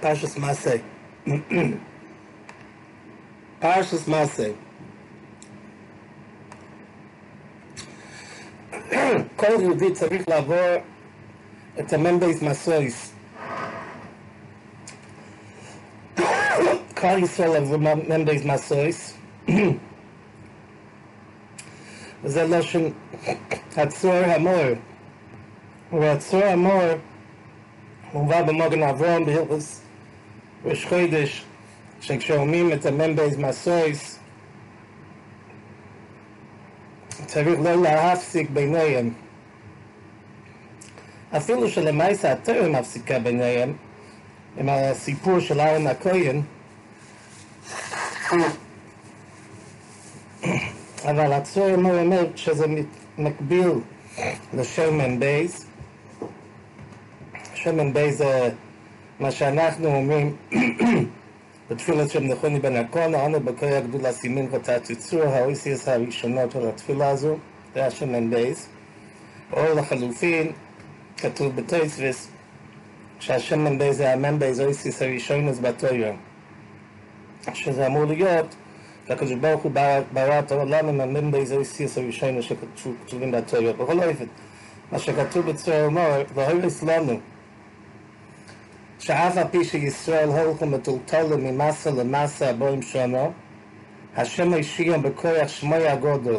פרשס מעשה. פרשס מעשה. כל יהודי צריך לעבור את הממבייס מסויס. כל ישראל עברו ממבייס מסויס. וזה לא שם הצור המור. והצור המור מובא במוגן אברהם בהלכוס ראש חודש שכשאומרים את הממבייס מסויס צריך לא להפסיק ביניהם. אפילו שלמעשה התורה מפסיקה ביניהם, עם הסיפור של אהרון הכהן, אבל הצור אומר שזה מקביל לשמן בייס. שמן בייס זה מה שאנחנו אומרים בתפילה של נכוני בן הקונה, אנו בקרי הגדולה סימין ותת יצור, האויסיאס הראשונות של התפילה הזו, זה השמן בייס. או לחלופין, כתוב בתויסוויס, שהשמן בייס זה המן בייס אויסיאס הראשונס בתוירה. שזה אמור להיות, לקדוש ברוך הוא ברא את העולם עם המן בייס אויסיאס הראשונס שכתובים בתוירה. בכל אופן, מה שכתוב בצורה אומר, והוירס לנו, שאף על פי שישראל הולכו מטולטלים ממסה למסה הבוים שונו, השם השיעם בכוח שמוי הגודל,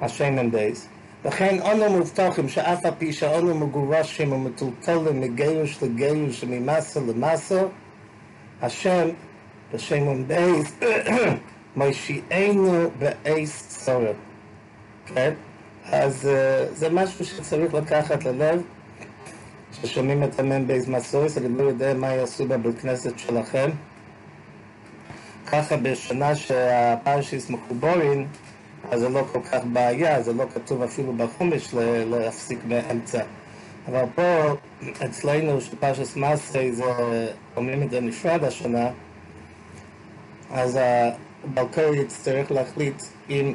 השם אין בייס. לכן אנו מובטחים שאף על פי שאנו מגורשים ומטולטלים מגירוש לגירוש וממסה למסה, השם בשם אין בייס מושיענו באייס צורת. כן? אז זה משהו שצריך לקחת ללב. ששומעים את המ"ם בייז מסויס, אני לא יודע מה יעשו בבית כנסת שלכם. ככה בשנה שהפרשיס מחובורין, אז זה לא כל כך בעיה, זה לא כתוב אפילו בחומש להפסיק באמצע. אבל פה, אצלנו, שפרשיס מסי, זה, אומרים את זה נפרד השנה, אז הבלקר יצטרך להחליט אם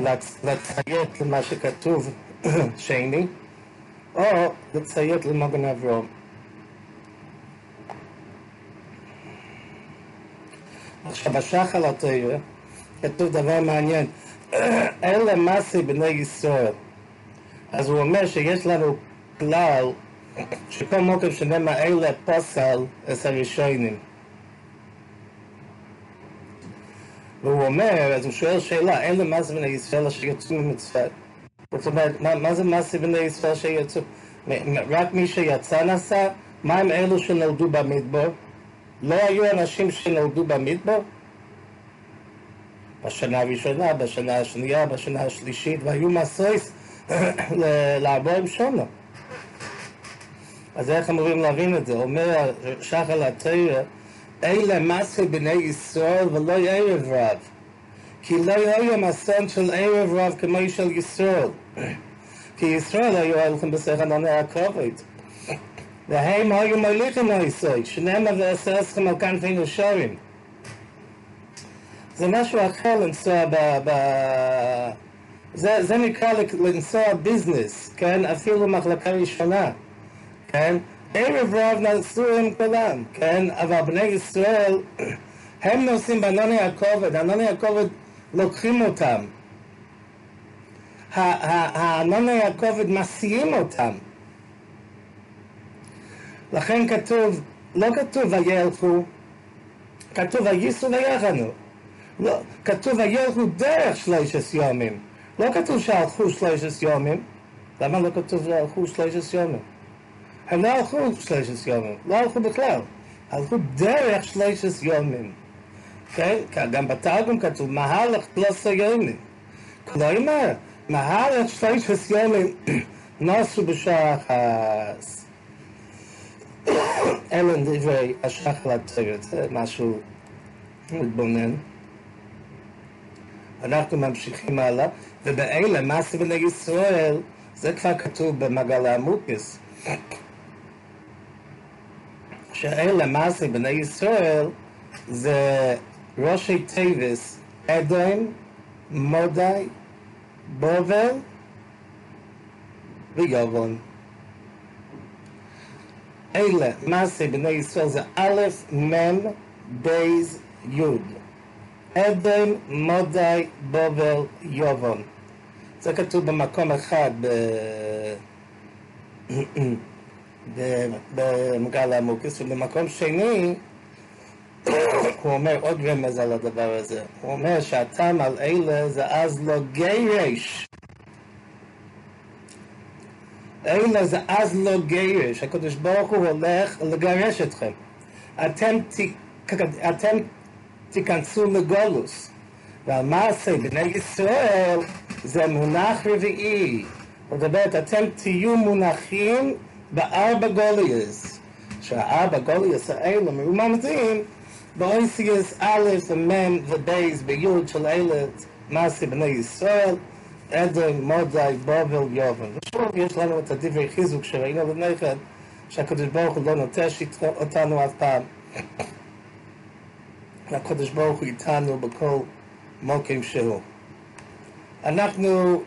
לציית למה שכתוב שני, או לציית למגן אברום. עכשיו, בשחל התרא כתוב דבר מעניין, אלה מסי בני ישראל. אז הוא אומר שיש לנו כלל שכל מוקם שנאמר אלה פוסל את הראשונים. והוא אומר, אז הוא שואל שאלה, אלה מסי בני ישראל אשר יצאו ממצוות. זאת אומרת, מה, מה זה מעשי בני ישראל שיצאו? רק מי שיצא נסע? מה עם אלו שנולדו במדבר? לא היו אנשים שנולדו במדבר? בשנה הראשונה, בשנה השנייה, בשנה השלישית, והיו מסויס עם שונו. אז איך אמורים להבין את זה? אומר שחל התרא, אלה מסי בני ישראל ולא ערב רב. כי לא היה מסון של ערב רב כמו של ישראל. כי ישראל היו הולכים בסך ענני הכובד. והם היו מוליכים ליסוי, שנאמר ועשה אסכם על כנפי נשורים. זה משהו אחר לנסוע ב... ב... זה, זה נקרא לנסוע ביזנס, כן? אפילו מחלקה ראשונה, כן? ערב רב נסעו עם כולם, כן? אבל בני ישראל, הם נוסעים בענני הכובד, ענני הכובד לוקחים אותם. הענני הכובד מסיעים אותם. לכן כתוב, לא כתוב וילכו, כתוב וייסעו ויחנו. לא, כתוב וילכו דרך שלושת יומים. לא כתוב שהלכו שלושת יומים. למה לא כתוב שהלכו שלושת יומים? הם לא הלכו שלושת יומים, לא הלכו בכלל. הלכו דרך שלושת יומים. כן? גם בתרגום כתוב מהלך פלוס היומים. כלומר, מהלך שלושת יומים נוסו בשעה אחת. אלה דברי השחר התרת, זה משהו מתבונן. אנחנו ממשיכים הלאה, ובאלה, מעשה בני ישראל, זה כבר כתוב במגלה המוקס. שאלה מעשה בני ישראל זה ראשי טייבס, אדוים, מודי, בובל ויובון. אלה, מעשה בני ישראל זה א', מ', בייז, יוד. אדם, מודי, בובל, יובון. זה כתוב במקום אחד ב... במגל עמוקס, ובמקום שני הוא אומר עוד רמז על הדבר הזה. הוא אומר שהטעם על אלה זה אז לא גירש. אלה זה אז לא גירש. הקדוש ברוך הוא הולך לגרש אתכם. אתם, ת, אתם תיכנסו לגולוס. ועל מעשה בני ישראל זה מונח רביעי. זאת אומרת, אתם תהיו מונחים בארבע גוליאס. שהארבע גוליאס האלה מרומזים באויסיאס א' ומ' ובייס ביוד של אלה מעשה בני ישראל, עדן, מודי, בובל, יובן. ושוב יש לנו את הדברי חיזוק שראינו לפני כן, שהקדוש ברוך הוא לא נוטש אותנו אף פעם. הקדוש ברוך הוא איתנו בכל מוקים שהוא. אנחנו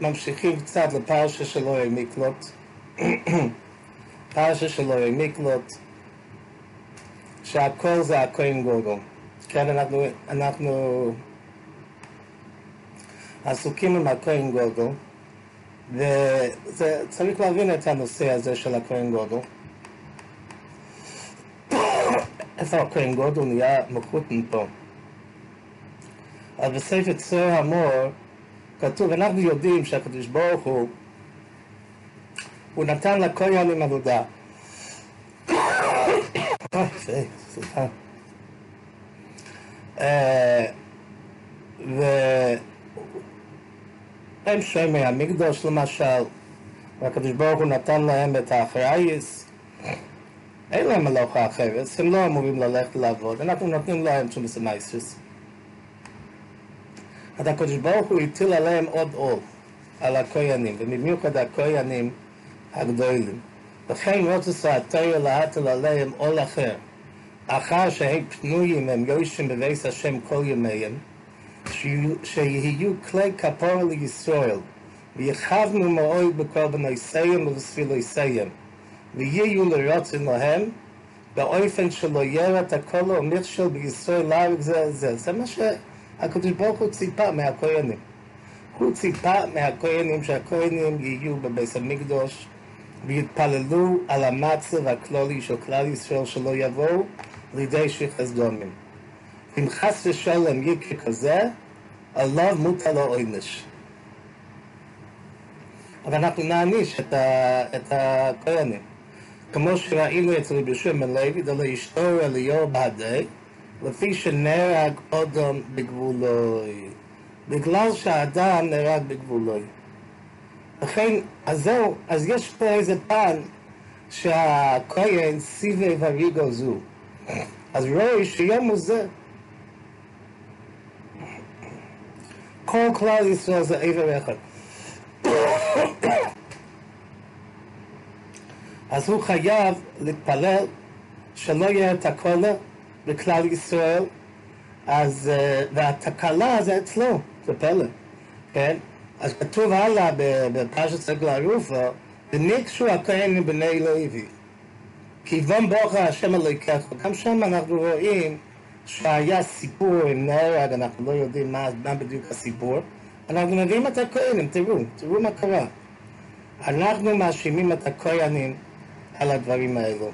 ממשיכים קצת לפרשה של אורי מיקלוט. פרשה של אורי מיקלוט, שהכל זה הכהן גודל. כן, אנחנו, אנחנו עסוקים עם הכהן גודל, וצריך להבין את הנושא הזה של הכהן גודל. איפה הכהן גודל נהיה מחותן פה? אז בספר צור המור כתוב, אנחנו יודעים שהקדוש ברוך הוא, הוא נתן לכהנים עבודה. סליחה. והם שמי המקדוש למשל, והקדוש ברוך הוא נתן להם את האחרייס. אין להם מלוכה אחרת, הם לא אמורים ללכת לעבוד, אנחנו נותנים להם תשומס המייסרס. אז הקדוש ברוך הוא הטיל עליהם עוד עול, על הכהנים, ובמיוחד הכהנים הגדולים. לכן רוצה התרא להטיל עליהם עול אחר. אחר שהם פנויים הם יושבים בבית השם כל ימיהם, שיהיו כלי כפור לישראל, ויכבנו מאוד בקורבנויסיהם ובספילויסיהם, ויהיו לרוצן להם, באופן שלא ירד הכל ומכשל בישראל להרג זה על זה. זה מה שהקדוש ברוך הוא ציפה מהכהנים. הוא ציפה מהכהנים שהכהנים יהיו בבית המקדוש ויתפללו על המצב הכללי של כלל ישראל שלא יבואו לידי שכחס דומים. אם חס ושלום יקרה כזה, עליו מוטל העונש. אבל אנחנו נעניש את, ה, את הכהנים. כמו שראינו אצל רבי שמעון לוי, דלא ישתור אליהו בעדי, לפי שנהרג אודום בגבולוי. בגלל שהאדם נהרג בגבולוי. לכן, אז זהו, אז יש פה איזה פן שהכהן סיבב הריגו זו. אז רואה שיום הזה כל כלל ישראל זה עבר אחד. אז הוא חייב להתפלל שלא יהיה את הקולה בכלל ישראל, אז, והתקלה זה אצלו, זה פלא, כן? אז כתוב הלאה בפרשת סגל ערופה, וניגשו הכהנים בני לוי. כי יבום ברוך השם אלוהיכך, וגם שם אנחנו רואים שהיה סיפור עם נהרג, אנחנו לא יודעים מה, מה בדיוק הסיפור. אנחנו מביאים את הכהנים, תראו, תראו מה קרה. אנחנו מאשימים את הכהנים על הדברים האלו.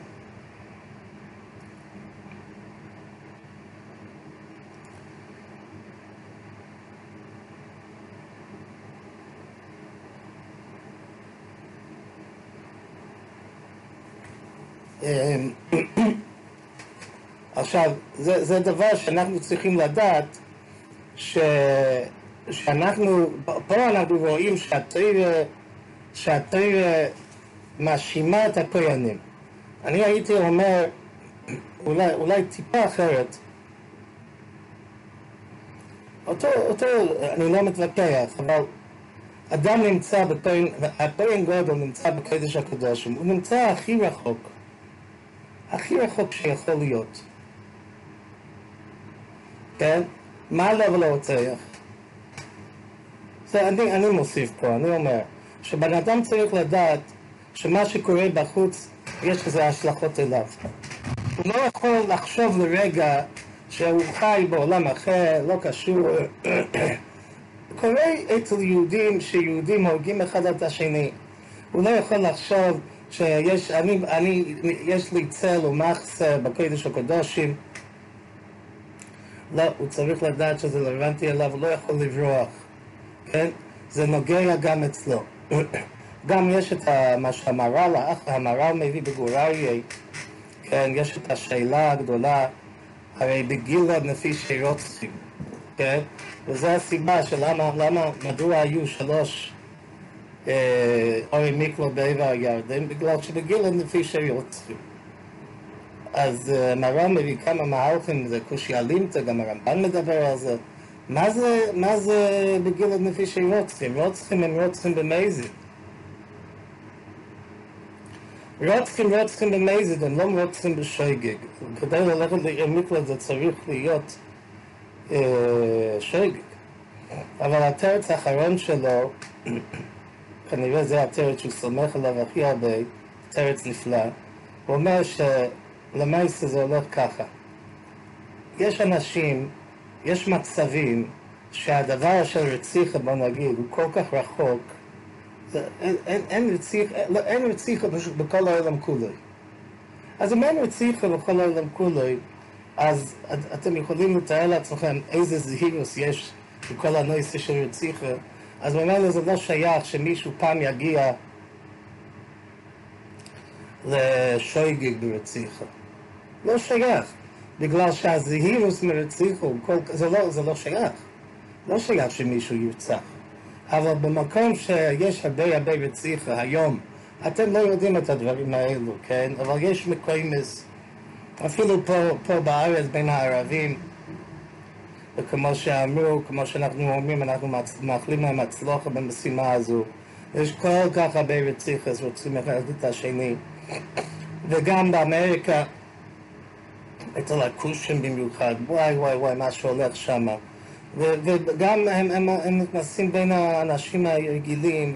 עכשיו, זה, זה דבר שאנחנו צריכים לדעת ש, שאנחנו, פה אנחנו רואים שהתרא מאשימה את הכהנים. אני הייתי אומר, אולי, אולי טיפה אחרת, אותו, אותו, אני לא מתווכח, אבל אדם נמצא בכהן, הכהן גודל נמצא בקדש הקדושים, הוא נמצא הכי רחוק, הכי רחוק שיכול להיות. כן? מה עליו לרוצח? זה אני, אני מוסיף פה, אני אומר, שבן אדם צריך לדעת שמה שקורה בחוץ, יש לזה השלכות אליו. הוא לא יכול לחשוב לרגע שהוא חי בעולם אחר, לא קשור. קורה אצל יהודים שיהודים הורגים אחד את השני. הוא לא יכול לחשוב שיש אני, אני, יש לי צל ומחסה בקודש הקדושים. לא, הוא צריך לדעת שזה רלוונטי אליו, הוא לא יכול לברוח, כן? זה נוגע גם אצלו. גם יש את מה שהמהר"ל, המהר"ל מביא בגורריה, כן, יש את השאלה הגדולה, הרי בגילה נפישי רוצחים, כן? וזו הסיבה שלמה, למה, מדוע היו שלוש אורי מיקלו בעבר הירדן, בגלל שבגילה נפישי רוצחים. אז uh, מר"ם מביא כמה מהלכים, זה כושי אלימתא, גם הרמב"ן מדבר על זה. מה זה, מה זה בגיל נפישי רוצחים? רוצחים הם רוצחים במייזים. רוצחים רוצחים במייזים, הם לא רוצחים בשייגג. כדי ללכת למקלט זה צריך להיות אה, שייגג. אבל התרץ האחרון שלו, כנראה זה התרץ שהוא סומך עליו הכי הרבה, תרץ נפלא, הוא אומר ש... למעשה זה הולך ככה. יש אנשים, יש מצבים שהדבר של רציחה, בוא נגיד, הוא כל כך רחוק, זה, אין, אין, אין, רציחה, לא, רציחה בכל העולם כולו. אז אם אין רציחה בכל העולם כולו, אז אתם יכולים לתאר לעצמכם איזה זהירוס יש בכל הנושא של רציחה, אז ממילא זה לא שייך שמישהו פעם יגיע לשויגג ברציחה. לא שייך, בגלל שהזהירוס מרציחו, זה, לא, זה לא שייך. לא שייך שמישהו ירצח. אבל במקום שיש הרבה הרבה רציחה היום, אתם לא יודעים את הדברים האלו, כן? אבל יש מקוימס, אפילו פה, פה בארץ בין הערבים, וכמו שאמרו, כמו שאנחנו אומרים, אנחנו מאחלים להם הצלחה במשימה הזו. יש כל כך הרבה רציחס רוצים אחד את השני. וגם באמריקה, אצל הכושים במיוחד, וואי וואי וואי, מה שהולך שם. וגם הם, הם, הם נכנסים בין האנשים הרגילים,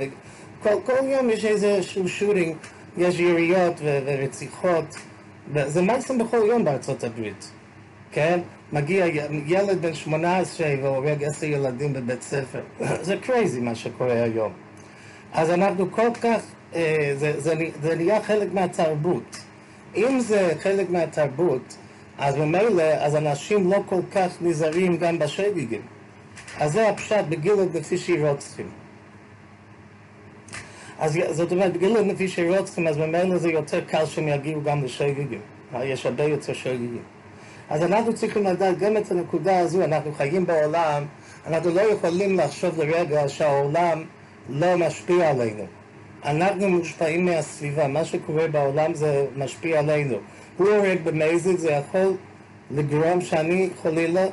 וכל יום יש איזשהו שוטינג, יש יריות ורציחות, זה מקסימום בכל יום בארצות הברית, כן? מגיע ילד בן 18 והורג עשר ילדים בבית ספר, זה קרייזי מה שקורה היום. אז אנחנו כל כך, אה, זה, זה, זה נהיה חלק מהתרבות. אם זה חלק מהתרבות, אז ממילא, אז אנשים לא כל כך נזהרים גם בשגיגים. אז זה הפשט בגילוד לפי שרוצחים. אז זאת אומרת, בגילוד לפי שרוצחים, אז ממילא זה יותר קל שהם יגיעו גם לשגיגים. יש הרבה יותר שגיגים. אז אנחנו צריכים לדעת גם את הנקודה הזו, אנחנו חיים בעולם, אנחנו לא יכולים לחשוב לרגע שהעולם לא משפיע עלינו. אנחנו מושפעים מהסביבה, מה שקורה בעולם זה משפיע עלינו. הוא הורג במזג, זה יכול לגרום שאני חלילה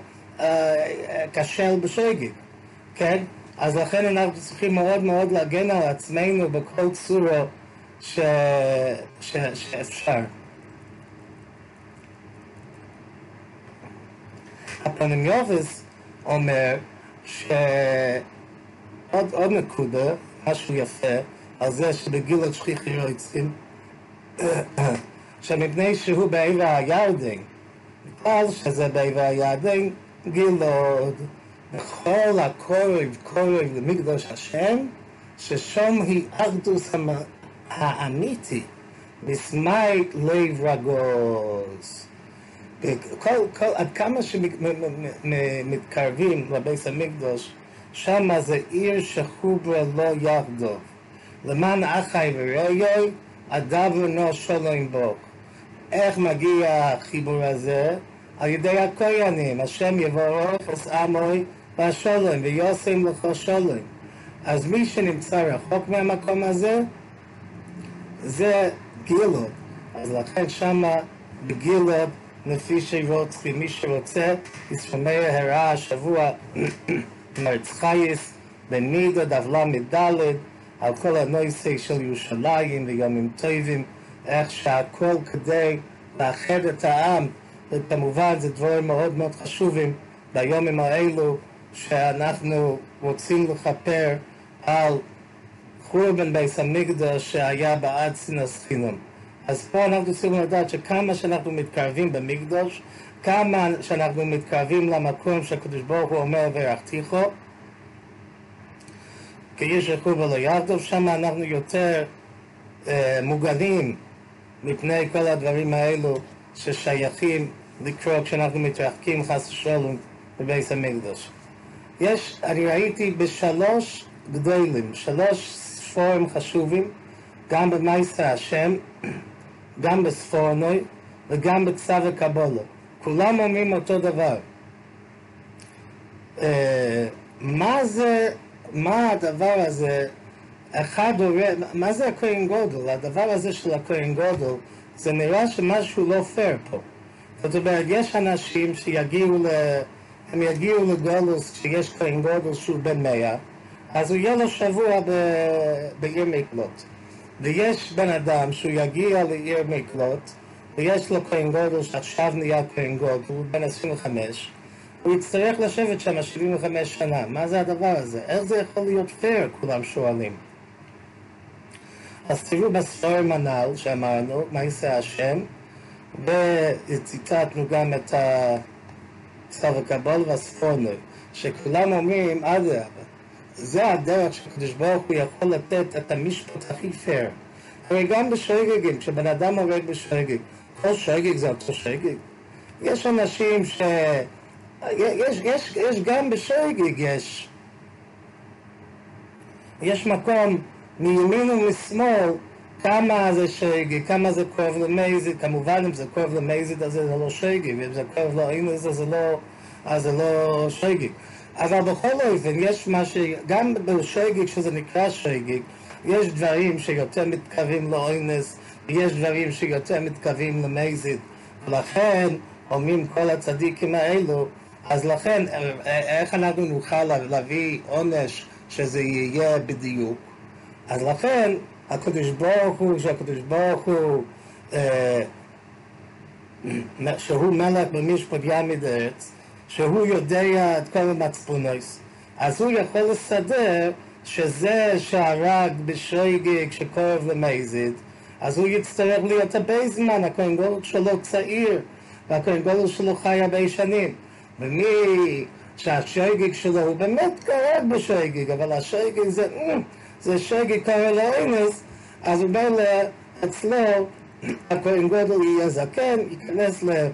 כשל בשגג, כן? אז לכן אנחנו צריכים מאוד מאוד להגן על עצמנו בכל צורה ש... ש... שאפשר. הפנימיובס אומר שעוד עוד נקודה, משהו יפה, על זה שבגיל השכיחי יוצאים שמפני שהוא בעבר הירדן, בגלל שזה בעבר הירדן, גילוד, בכל הקורב קורב למקדוש השם, ששם היא אחדוס האמיתי, בסמי לב רגוז. כל, כל, עד כמה שמתקרבים לביס המקדוש, שם זה עיר שחוברה לא יחדו. למען אחי ורעיי, הדבר נו שלום בו. איך מגיע החיבור הזה? על ידי הכהנים, השם יבורך את עמוי והשלום, ויוסם לך שלום. אז מי שנמצא רחוק מהמקום הזה, זה גילוד. אז לכן שמה בגילוד, לפי שרוצחים, מי שרוצה, ישמע הרע השבוע מרצחייס, במידו דבלה מדלת, על כל הנושא של ירושלים ויומים טובים, איך שהכל כדי לאחד את העם, וכמובן זה דברים מאוד מאוד חשובים ביומים האלו שאנחנו רוצים לכפר על חורבן בייס המקדוש שהיה בעד סינוס חינום. אז פה אנחנו צריכים לדעת שכמה שאנחנו מתקרבים במקדוש, כמה שאנחנו מתקרבים למקום שהקדוש ברוך הוא אומר ויחתיכו, כי יש רכוב ולא יעבדו, שם אנחנו יותר אה, מוגנים מפני כל הדברים האלו ששייכים לקרוא כשאנחנו מתרחקים חס ושלום בבית המקדוש. יש, אני ראיתי בשלוש גדולים, שלוש ספורים חשובים, גם במייסר השם, גם בספורנוי וגם בכתב הקבולה. כולם אומרים אותו דבר. Uh, מה זה, מה הדבר הזה, אחד הורה, מה זה הכהן גודל? הדבר הזה של הכהן גודל, זה נראה שמשהו לא פייר פה. זאת אומרת, יש אנשים שיגיעו ל... הם יגיעו לגולוס כשיש כהן גודל שהוא בן מאה, אז הוא יהיה לו שבוע ב... בעיר מקלוט. ויש בן אדם שהוא יגיע לעיר מקלוט, ויש לו כהן גודל שעכשיו נהיה כהן גודל, הוא בן 25, הוא יצטרך לשבת שם 75 שנה. מה זה הדבר הזה? איך זה יכול להיות פייר? כולם שואלים. אז תראו בספרים הנ"ל שאמרנו, מה יעשה השם, וציטטנו גם את צו הקבול והספורנוי, שכולם אומרים, אדרבה, זה הדרך שקדוש ברוך הוא יכול לתת את המשפט הכי פייר. הרי גם בשרגגים, כשבן אדם הורג בשרגג, כל שרגג זה אותו שרגג. יש אנשים ש... יש, יש, יש גם בשרגג, יש... יש מקום מימין ומשמאל כמה זה שרגג, כמה זה כואב למייזיד, כמובן אם זה כואב למייזיד אז זה לא שרגג, ואם זה כואב לאינוס אז זה לא, אז זה לא שרגג. אבל בכל אופן, יש מה ש... גם בשגיג, שזה נקרא שגיג, יש דברים שיותר מתקרבים לאונס, ויש דברים שיותר מתקרבים למזיד. ולכן, אומרים כל הצדיקים האלו, אז לכן, איך אנחנו נוכל להביא עונש שזה יהיה בדיוק? אז לכן, הקדוש ברוך הוא, שהקדוש ברוך הוא, אה, שהוא מלך במשפט ימיד ארץ, שהוא יודע את כל המצפונוס, אז הוא יכול לסדר שזה שהרג בשייגג שקורב למזיד, אז הוא יצטרך להיות הרבה זמן, הכהן גודל שלו צעיר, והכהן גודל שלו חי הרבה שנים. ומי שהשייגג שלו הוא באמת קרב בשייגג, אבל השייגג זה, זה שייגג קורא לאינוס, אז הוא אומר אצלו, הכהן גודל יהיה זקן, ייכנס ל...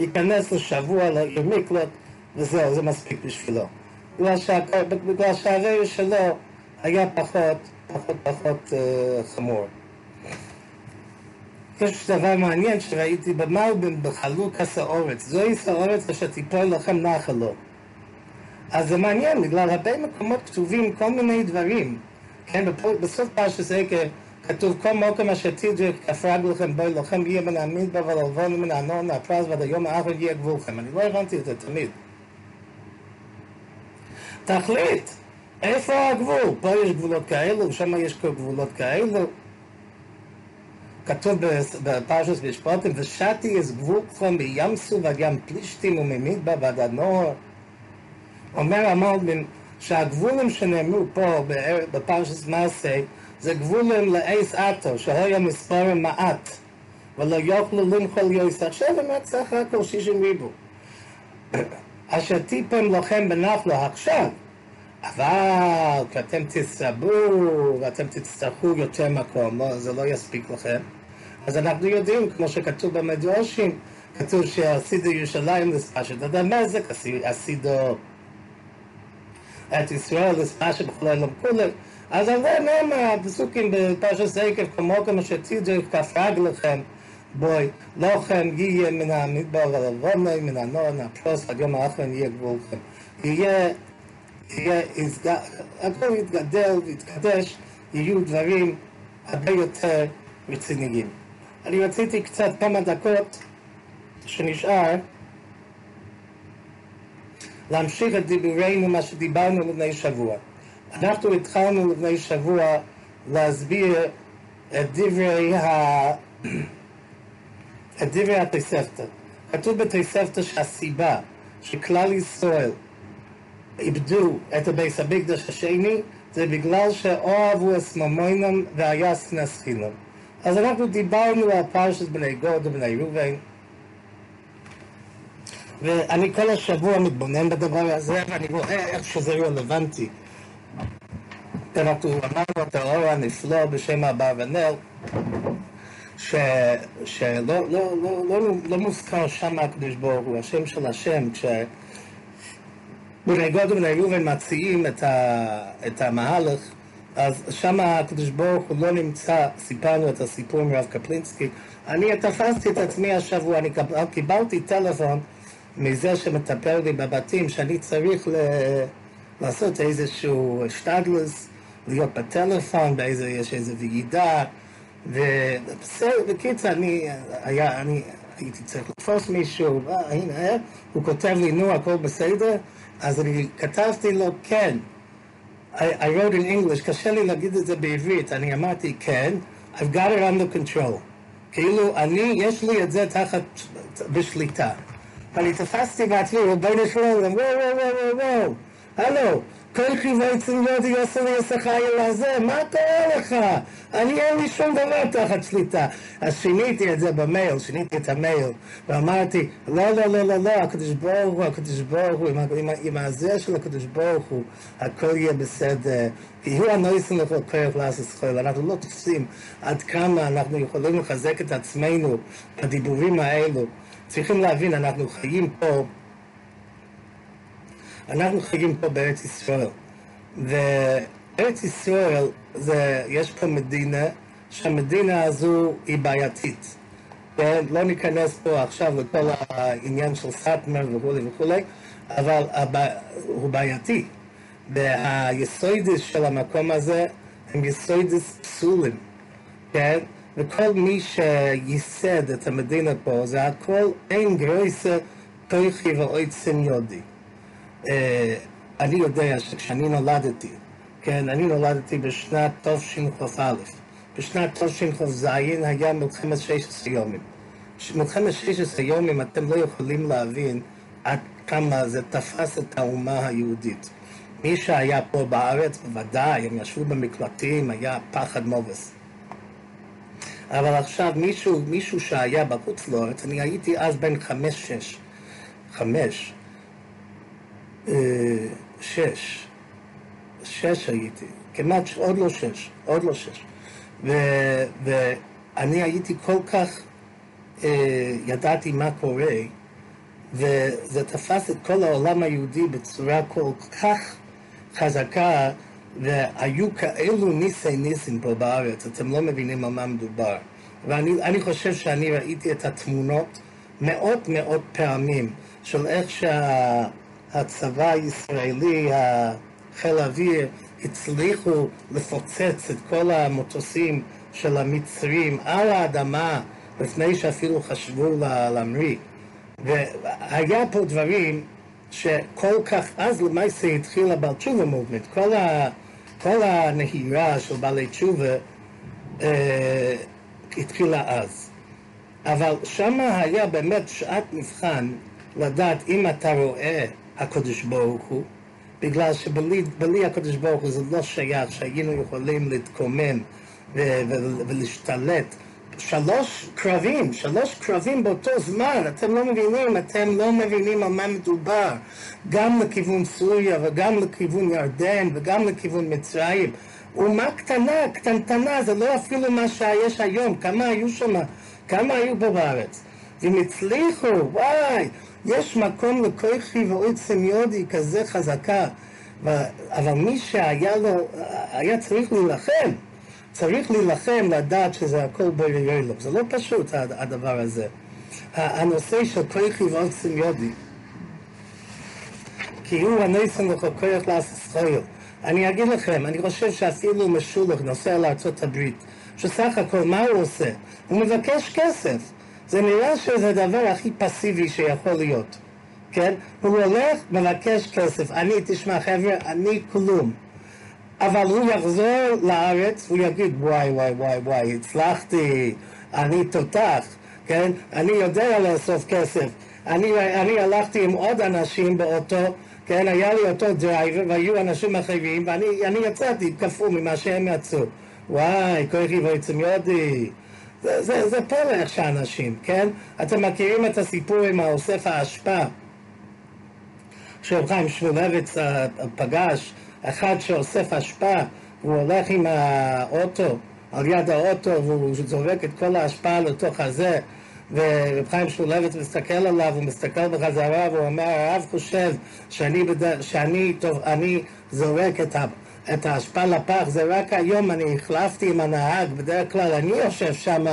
ייכנס לשבוע לעיר מקלט, וזהו, זה מספיק בשבילו. בגלל שהרעי שלו היה פחות, פחות, פחות uh, חמור. יש דבר מעניין שראיתי במלבין בחלוק הסעורץ. זוהי סעורץ אשר תיפול לכם נחלו. אז זה מעניין, בגלל הרבה מקומות כתובים כל מיני דברים. כן, בסוף פרשת עקב כתוב כל מוקם אשר תדריך כפרג לכם בוי לכם יהיה מן המדבר וללבון מן הנון הפרס ועד היום האחרון יהיה גבולכם. אני לא הבנתי את זה תמיד. תחליט, איפה הגבול? פה יש גבולות כאלו, ושם יש גבולות כאלו. כתוב בפרשת משפטים, ושתי יש גבול כבר מים סוף ועד ים פלישתים וממדבר ועד הנוער. אומר המלבין שהגבולים שנאמרו פה בפרשת מעשה זה גבולים לאייס אטו, שהיה מספר מעט, ולא יוכלו למחול יויס. עכשיו באמת סך הכל שישים ריבו. אשר טיפם לכם בנחלו עכשיו, אבל כשאתם תסרבו ואתם תצטרכו יותר מקום, לא, זה לא יספיק לכם. אז אנחנו יודעים, כמו שכתוב במדרושים, כתוב שעשידו ירושלים לספשת עד המזק, עשידו את ישראל לספשת בכל העולם כולם. אז על זה נאמר הפסוקים בפרשת עקב כמו כמו שתדרך כף רגלכם בואי, לוחם יהיה מן המדבר ולבוני, מן הנוער, מהפרוס, עד יום האחרון יהיה גבולכם. יהיה, יהיה, הכל יתגדל ויתקדש, יהיו דברים הרבה יותר רציניים. אני רציתי קצת כמה דקות שנשאר להמשיך את דיבורנו, מה שדיברנו לפני שבוע. אנחנו התחלנו לפני שבוע להסביר את דברי ה... את דברי התוספתא. כתוב בתוספתא שהסיבה שכלל ישראל איבדו את הבייס המקדש השני זה בגלל שאוהבו אס ממוינם והיה סנאס חינם. אז אנחנו דיברנו על פרשת בני גוד ובני ראובן, ואני כל השבוע מתבונן בדבר הזה, ואני רואה איך שזה רלוונטי. אנחנו אמרנו את האור הנפלא בשם אברבנאל, שלא לא, לא, לא, לא, מוזכר שם הקדוש ברוך הוא, השם של השם, כש... בני גוד ובני ראובן מציעים את, ה, את המהלך, אז שם הקדוש ברוך הוא לא נמצא, סיפרנו את הסיפור עם רב קפלינסקי. אני תפסתי את עצמי השבוע, אני קיבלתי טלפון מזה שמטפל לי בבתים, שאני צריך ל... לעשות איזשהו שטדלוס, להיות בטלפון, באיזה, יש איזו ועידה, ובסדר, בקיצר, אני, היה, אני הייתי צריך לתפוס מישהו, אה, הנה, אה, הוא כותב לי, נו, הכל בסדר? אז אני כתבתי לו, כן. I, I wrote in English, קשה לי להגיד את זה בעברית, אני אמרתי, כן, I've got it under control. כאילו, אני, יש לי את זה תחת, בשליטה. ואני תפסתי בעצמי, רבינו שלום, וואו, וואו, וואו, וואו, הלו, כל חיווי צמיות יעשו לי ישחי לזה, מה קורה לך? אני אין לי שום דבר תחת שליטה. אז שיניתי את זה במייל, שיניתי את המייל, ואמרתי, לא, לא, לא, לא, לא, הקדוש ברוך הוא, הקדוש ברוך הוא, עם, עם הזה של הקדוש ברוך הוא, הכל יהיה בסדר. כי הוא הנויסן לכל כוח לעשות זכויות. אנחנו לא תופסים עד כמה אנחנו יכולים לחזק את עצמנו בדיבורים האלו. צריכים להבין, אנחנו חיים פה אנחנו חיים פה בארץ ישראל, וארץ ישראל, זה, יש פה מדינה, שהמדינה הזו היא בעייתית. לא ניכנס פה עכשיו לכל העניין של סאטמר וכולי וכולי, אבל הבע... הוא בעייתי. והיסוידס של המקום הזה הם יסוידס פסולים, כן? וכל מי שייסד את המדינה פה, זה הכל אין גרויסה תויכי ואויצן יודי. אה, אני יודע שכשאני נולדתי, כן, אני נולדתי בשנת תשכ"א. בשנת תשכ"ז היה מלחמת 16 יומים. מלחמת 16 יומים אתם לא יכולים להבין עד כמה זה תפס את האומה היהודית. מי שהיה פה בארץ, בוודאי, הם ישבו במקלטים, היה פחד מובס. אבל עכשיו מישהו, מישהו שהיה בחוץ לארץ, אני הייתי אז בן חמש-שש, חמש, שש, שש הייתי, כמעט, עוד לא שש, עוד לא שש. ו, ואני הייתי כל כך, אה, ידעתי מה קורה, וזה תפס את כל העולם היהודי בצורה כל כך חזקה, והיו כאלו ניסי ניסים פה בארץ, אתם לא מבינים על מה מדובר. ואני חושב שאני ראיתי את התמונות מאות מאות פעמים של איך שה... הצבא הישראלי, חיל האוויר, הצליחו לפוצץ את כל המטוסים של המצרים על האדמה לפני שאפילו חשבו להמריא. והיה פה דברים שכל כך, אז למעשה התחיל הבעל תשובה מובמנט, כל, ה, כל הנהירה של בעלי תשובה אה, התחילה אז. אבל שם היה באמת שעת מבחן לדעת אם אתה רואה הקדוש ברוך הוא, בגלל שבלי הקדוש ברוך הוא זה לא שייך שהיינו יכולים להתקומם ולהשתלט. שלוש קרבים, שלוש קרבים באותו זמן, אתם לא מבינים, אתם לא מבינים על מה מדובר. גם לכיוון סוריה וגם לכיוון ירדן וגם לכיוון מצרים. אומה קטנה, קטנטנה, זה לא אפילו מה שיש היום, כמה היו שם, כמה היו פה בארץ. והם הצליחו, וואי, יש מקום לכוחי ועוצם יודי כזה חזקה, אבל מי שהיה לו, היה צריך להילחם, צריך להילחם לדעת שזה הכל בורא לו, זה לא פשוט הדבר הזה. הנושא של כוחי ועוצם יודי, כי הוא הניסן לך כוח לעשות זכויות. אני אגיד לכם, אני חושב שאפילו משולח נוסע לארה"ב, שסך הכל מה הוא עושה? הוא מבקש כסף. זה נראה שזה הדבר הכי פסיבי שיכול להיות, כן? הוא הולך, מבקש כסף. אני, תשמע חבר'ה, אני כלום. אבל הוא יחזור לארץ, הוא יגיד, וואי, וואי, וואי, וואי, הצלחתי, אני תותח, כן? אני יודע לאסוף כסף. אני, אני הלכתי עם עוד אנשים באוטו, כן, היה לי אותו driver והיו אנשים אחרים ואני יצאתי כפול ממה שהם יצאו. וואי, כוחי ועוצם ידי. זה, זה, זה פלא איך שאנשים, כן? אתם מכירים את הסיפור עם האוסף האשפה? שרב חיים שמואלביץ אה, פגש אחד שאוסף אשפה, והוא הולך עם האוטו, על יד האוטו, והוא זורק את כל האשפה לתוך הזה, ורב חיים שמואלביץ מסתכל עליו, הוא מסתכל בחזרה, והוא אומר, הרב חושב שאני, בד... שאני טוב, אני זורק את ה... את האשפה לפח, זה רק היום אני החלפתי עם הנהג, בדרך כלל אני יושב שם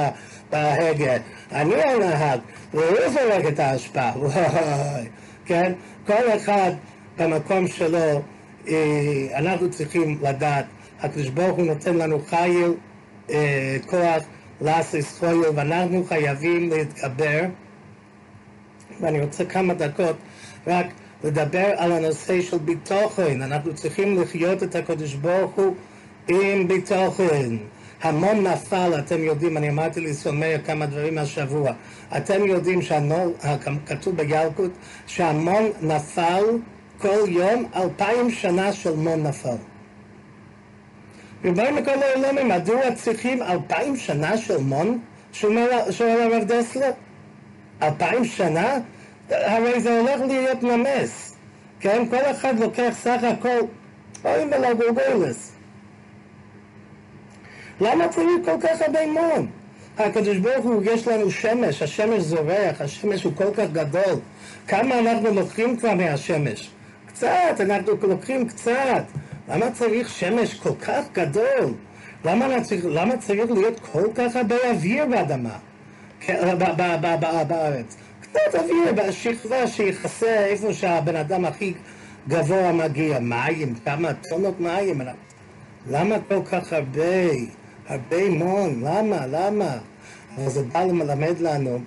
בהגה, אני הנהג, והוא זורק את האשפה, וואי, כן? כל אחד במקום שלו, אה, אנחנו צריכים לדעת, הקדוש ברוך הוא נותן לנו חיל, אה, כוח לעשות זכויות, ואנחנו חייבים להתגבר, ואני רוצה כמה דקות רק לדבר על הנושא של ביטוחן. אנחנו צריכים לחיות את הקדוש ברוך הוא עם ביטוחן. המון נפל, אתם יודעים, אני אמרתי מאיר כמה דברים השבוע. אתם יודעים שכתוב בילקוט שהמון נפל כל יום, אלפיים שנה של מון נפל. ריבונו מכל העולמים, מדוע צריכים אלפיים שנה של מון? שואל הרב דסלר. אלפיים שנה? הרי זה הולך להיות נמס, כן? כל אחד לוקח סך הכל, אוי מלגוגולס. למה צריך כל כך הרבה מון? הקדוש ברוך הוא, יש לנו שמש, השמש זורח, השמש הוא כל כך גדול. כמה אנחנו לוקחים כבר מהשמש? קצת, אנחנו לוקחים קצת. למה צריך שמש כל כך גדול? למה צריך, למה צריך להיות כל כך הרבה אוויר באדמה, בארץ? אוויר בשכבה שיכסה איפה שהבן אדם הכי גבוה מגיע. מים, כמה טונות מים. למה כל כך הרבה? הרבה מון, למה? למה? אבל זה בא ללמד לנו,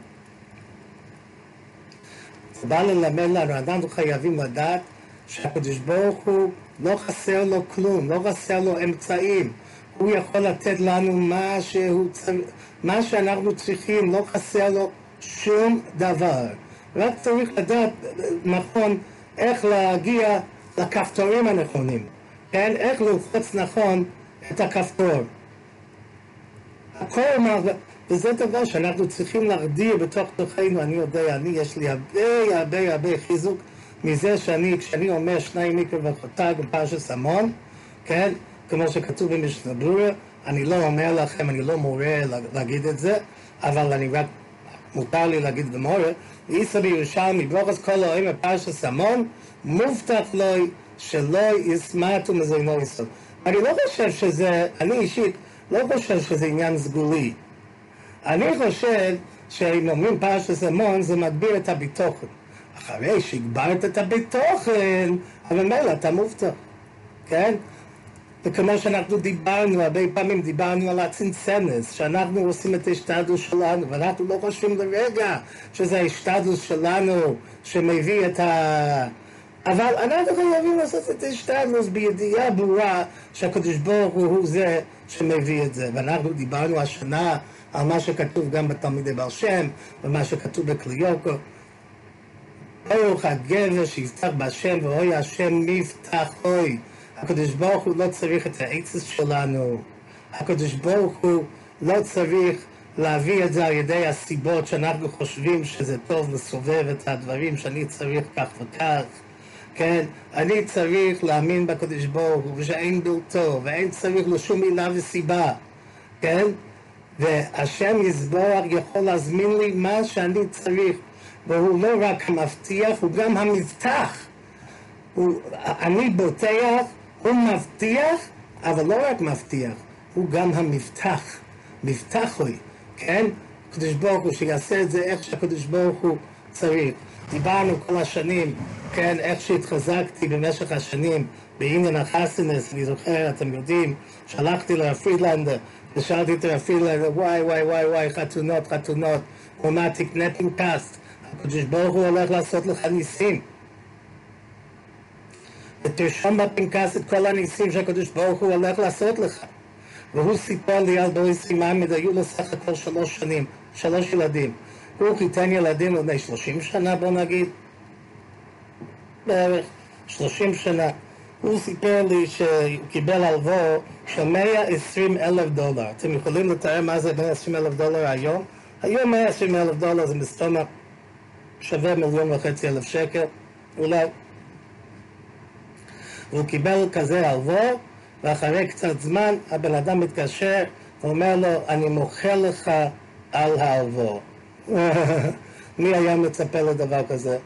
זה בא ללמד לנו, אנחנו חייבים לדעת שהקדוש ברוך הוא לא חסר לו כלום, לא חסר לו אמצעים. הוא יכול לתת לנו מה, שהוא, מה שאנחנו צריכים, לא חסר לו שום דבר. רק צריך לדעת נכון איך להגיע לכפתורים הנכונים, כן? איך ללחוץ נכון את הכפתור. הכל מה... וזה דבר שאנחנו צריכים להרדיר בתוך תוכנו, אני יודע, אני, יש לי הרבה הרבה הרבה חיזוק מזה שאני, כשאני אומר שניים מיקרו וחותג בפרשת המון, כן? כמו שכתוב במשנה ברורה, אני לא אומר לכם, אני לא מורה להגיד את זה, אבל אני רק מותר לי להגיד במורה, איסא בירושלמי, ברוכס כל האוהים בפרשת המון, מובטח לו שלא יסמטו מזוינו יסוד. אני לא חושב שזה, אני אישית לא חושב שזה עניין סגולי. אני חושב שאם אומרים פרשת המון זה מגביר את הביטוחן. אחרי שהגברת את הביטוחן, אבל מילא אתה מובטח, כן? וכמו שאנחנו דיברנו, הרבה פעמים דיברנו על הצנצנס, שאנחנו עושים את ההשתדלות שלנו, ואנחנו לא חושבים לרגע שזה ההשתדלות שלנו שמביא את ה... אבל אנחנו חייבים לעשות את ההשתדלות בידיעה ברורה שהקדוש ברוך הוא זה שמביא את זה. ואנחנו דיברנו השנה על מה שכתוב גם בתלמידי בר שם, ומה שכתוב בכליוקו. ברוך הגבר שיפתח בהשם ואוי השם מבטחוי. הקדוש ברוך הוא לא צריך את העצס שלנו. הקדוש ברוך הוא לא צריך להביא את זה על ידי הסיבות שאנחנו חושבים שזה טוב לסובב את הדברים שאני צריך כך וכך. כן? אני צריך להאמין בקדוש ברוך הוא ושאין בלתו ואין צריך לו שום מילה וסיבה, כן? והשם יזבוח יכול להזמין לי מה שאני צריך והוא לא רק המבטיח, הוא גם המבטח. הוא, אני בוטח הוא מבטיח, אבל לא רק מבטיח, הוא גם המבטח. מבטח הוא, כן? הקדוש ברוך הוא שיעשה את זה איך שהקדוש ברוך הוא צריך. דיברנו כל השנים, כן, איך שהתחזקתי במשך השנים בעניין החסינס, אני זוכר, אתם יודעים, שלחתי לפרידלנדר ושאלתי את הפרידלנדר, וואי וואי וואי וואי, חתונות, חתונות, הוא אמר, תקנה פנקס, הקדוש ברוך הוא הולך לעשות לך ניסים. ותרשום בפנקס את כל הניסים שהקדוש ברוך הוא הולך לעשות לך. והוא סיפר לי על בריסי מעמד, היו לו סך הכל שלוש שנים, שלוש ילדים. הוא חיתן ילדים לפני שלושים שנה, בוא נגיד, בערך 30 שנה. הוא סיפר לי שהוא קיבל הלוואה של 120 אלף דולר. אתם יכולים לתאר מה זה 120 אלף דולר היום? היום 120 אלף דולר זה מסתומק שווה מיליון וחצי אלף שקל, אולי. והוא קיבל כזה הלוואה, ואחרי קצת זמן הבן אדם מתקשר ואומר לו, אני מוכר לך על ההלוואה. מי היה מצפה לדבר כזה?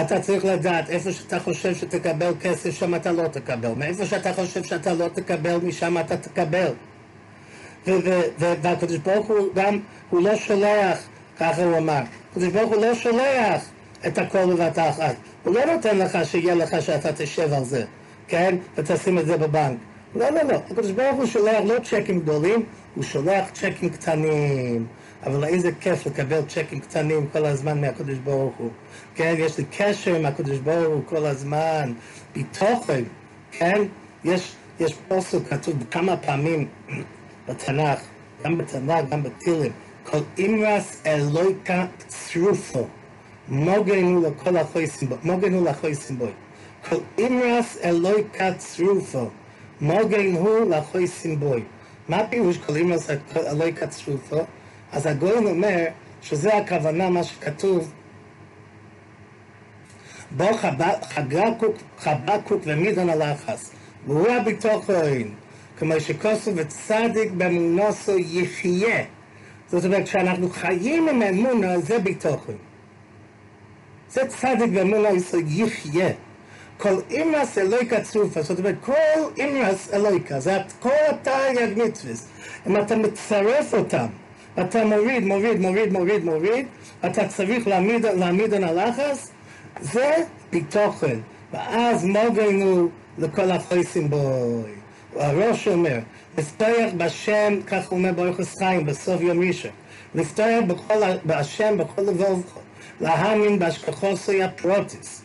אתה צריך לדעת, איפה שאתה חושב שתקבל כסף, שם אתה לא תקבל. מאיפה שאתה חושב שאתה לא תקבל, משם אתה תקבל. והקדוש ברוך הוא גם, הוא לא שולח, ככה הוא אמר, הקדוש ברוך הוא לא שולח את הכל בבת אחת. הוא לא נותן לך שיהיה לך שאתה תשב על זה, כן? ותשים את זה בבנק. לא, לא, לא. הקדוש ברוך הוא שולח לא צ'קים גדולים, הוא שולח צ'קים קטנים. אבל איזה כיף לקבל צ'קים קטנים כל הזמן מהקדוש ברוך הוא. כן, יש לי קשר עם הקדוש ברוך הוא כל הזמן, בתוכן, כן? יש, יש פוסק כתוב כמה פעמים בתנ"ך, גם בתנ"ך, גם בתהילים, כל אימרס אלוהיקה צרופו, מוגנו לכל החויסים בו. כל אימרס אלוהיקה צרופו, מוגנו לחויסים בו. מה פירוש כל אימרס אלוהיקה צרופו? אז הגויין אומר שזה הכוונה מה שכתוב בו חבקוק ומידון הלחס והוא הביטוחוין כמו שכוסו וצדיק באמונוסו יחיה זאת אומרת כשאנחנו חיים עם אמונה זה ביטוחוין זה צדיק באמונוסו יחיה כל אימרס אלויקה צרופה, זאת אומרת, כל אימרס אלויקה, זה כל התרי"ג מצווה, אם אתה מצרף אותם אתה מוריד, מוריד, מוריד, מוריד, מוריד, אתה צריך להעמיד, להעמיד על הלחץ, זה בתוכן. ואז מוגנו לכל החייסים בוי. הראש אומר, לפתוח בשם, כך הוא אומר ברוך חיים, בסוף יום ראשון. לפתוח בכל, בהשם בכל לבוב, להאמין בהשכחוסי הפרוטיס.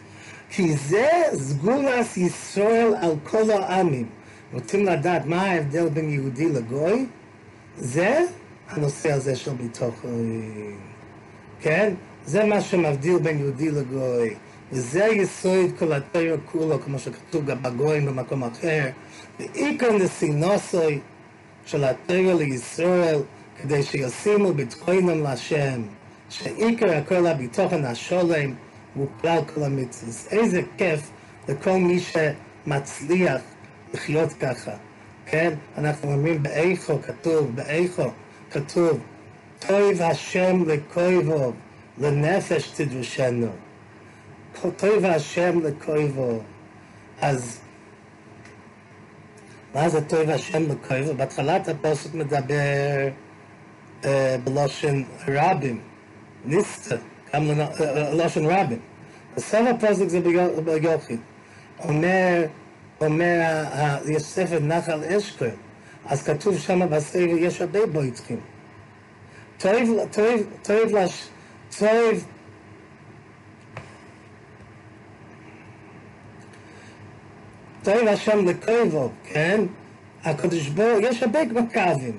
כי זה סגולס ישראל על כל העמים. רוצים לדעת מה ההבדל בין יהודי לגוי? זה הנושא הזה של ביטוחים. כן? זה מה שמבדיל בין יהודי לגוי. וזה יסוד כל התרא כולו, כמו שכתוב גם בגויים במקום אחר. ועיקר נסינוסוי של התרא לישראל, כדי שישימו ביטחונם להשם. שעיקר הכל הביטוחן השולם הוא כלל כל המצוות. איזה כיף לכל מי שמצליח לחיות ככה. כן? אנחנו אומרים באיכו, כתוב באיכו. כתוב, טוב השם לכויבו, לנפש תדרשנו. טוב השם לכויבו. אז מה זה טוב השם לכויבו? בהתחלת הפוסק מדבר uh, בלושן רבים, ניסטה, גם ללושן רבים. בסוף הפוסק זה ביוחד. אומר, אומר, יש ספר נחל אשכול, אז כתוב שם בספר, יש הרבה בויצחים. טוב, טוב, טוב, טוב השם לקרבו, כן? הקדוש ברוך, יש הרבה מקווים.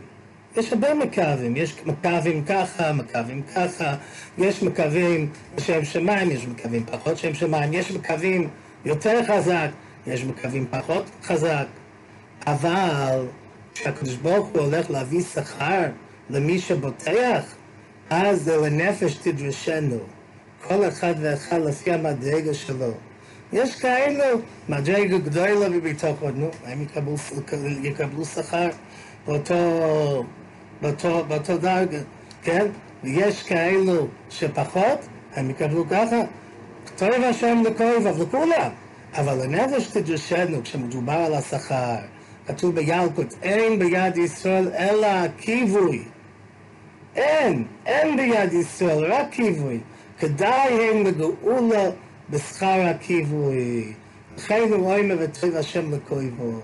יש הרבה מקווים, יש מקווים ככה, מקווים ככה, יש מקווים שהם שמיים, יש מקווים פחות שהם שמיים, יש מקווים יותר חזק, יש מקווים פחות חזק, אבל כשהקדוש ברוך הוא הולך להביא שכר למי שבוטח, אז זה לנפש תדרשנו. כל אחד ואחד לפי המדרגה שלו. יש כאלו, מדרגה גדולה בביטחון, נו, הם יקבלו, יקבלו שכר באותו, באותו, באותו דרגה, כן? ויש כאלו שפחות, הם יקבלו ככה. טוב השם לכל לכולם, אבל לנפש תדרשנו, כשמדובר על השכר, כתוב בילקוט, אין ביד ישראל אלא הכיווי. אין, אין ביד ישראל, רק כיווי. כדאי הם לגאולה בשכר הכיווי. לכן הוא רואים וטוב השם לכויבו.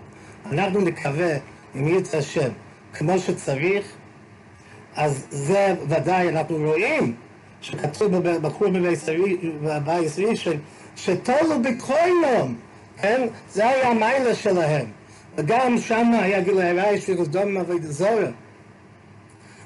אנחנו נקווה, אם ירצה השם, כמו שצריך, אז זה ודאי, אנחנו רואים שכתוב בחור בבית ראשון, שתולו בקרוינום, כן? זה היה המיילה שלהם. וגם שם היה גילוי הרייש וגזדום אבי דזורה.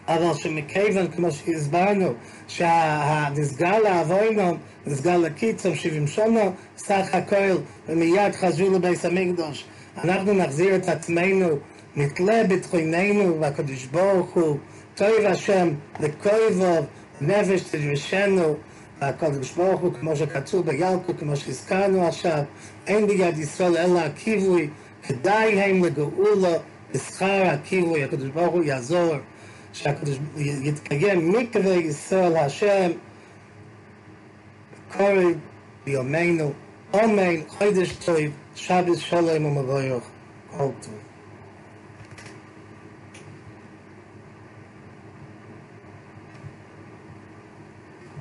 אבל שמכיוון, כמו שהסברנו, שהנסגר לאבוינום, נסגר לקיצור 70 שונו, סך הכל, ומיד חזרו לבית המקדוש. אנחנו נחזיר את עצמנו, נתלה בתחיננו, והקדוש ברוך הוא, טוב השם, לכויבו, נפש תדרשנו, והקדוש ברוך הוא, כמו שכתוב בילקו, כמו שהזכרנו עכשיו, אין ביד ישראל אלא הכיווי, כדאי הם לגאולו, בשכר הכיווי, הקדוש ברוך הוא יעזור. שהקדוש יתקיים מקווה ישראל השם קורא ביומנו אמן חודש טוב שבת שלום ומבורך כל טוב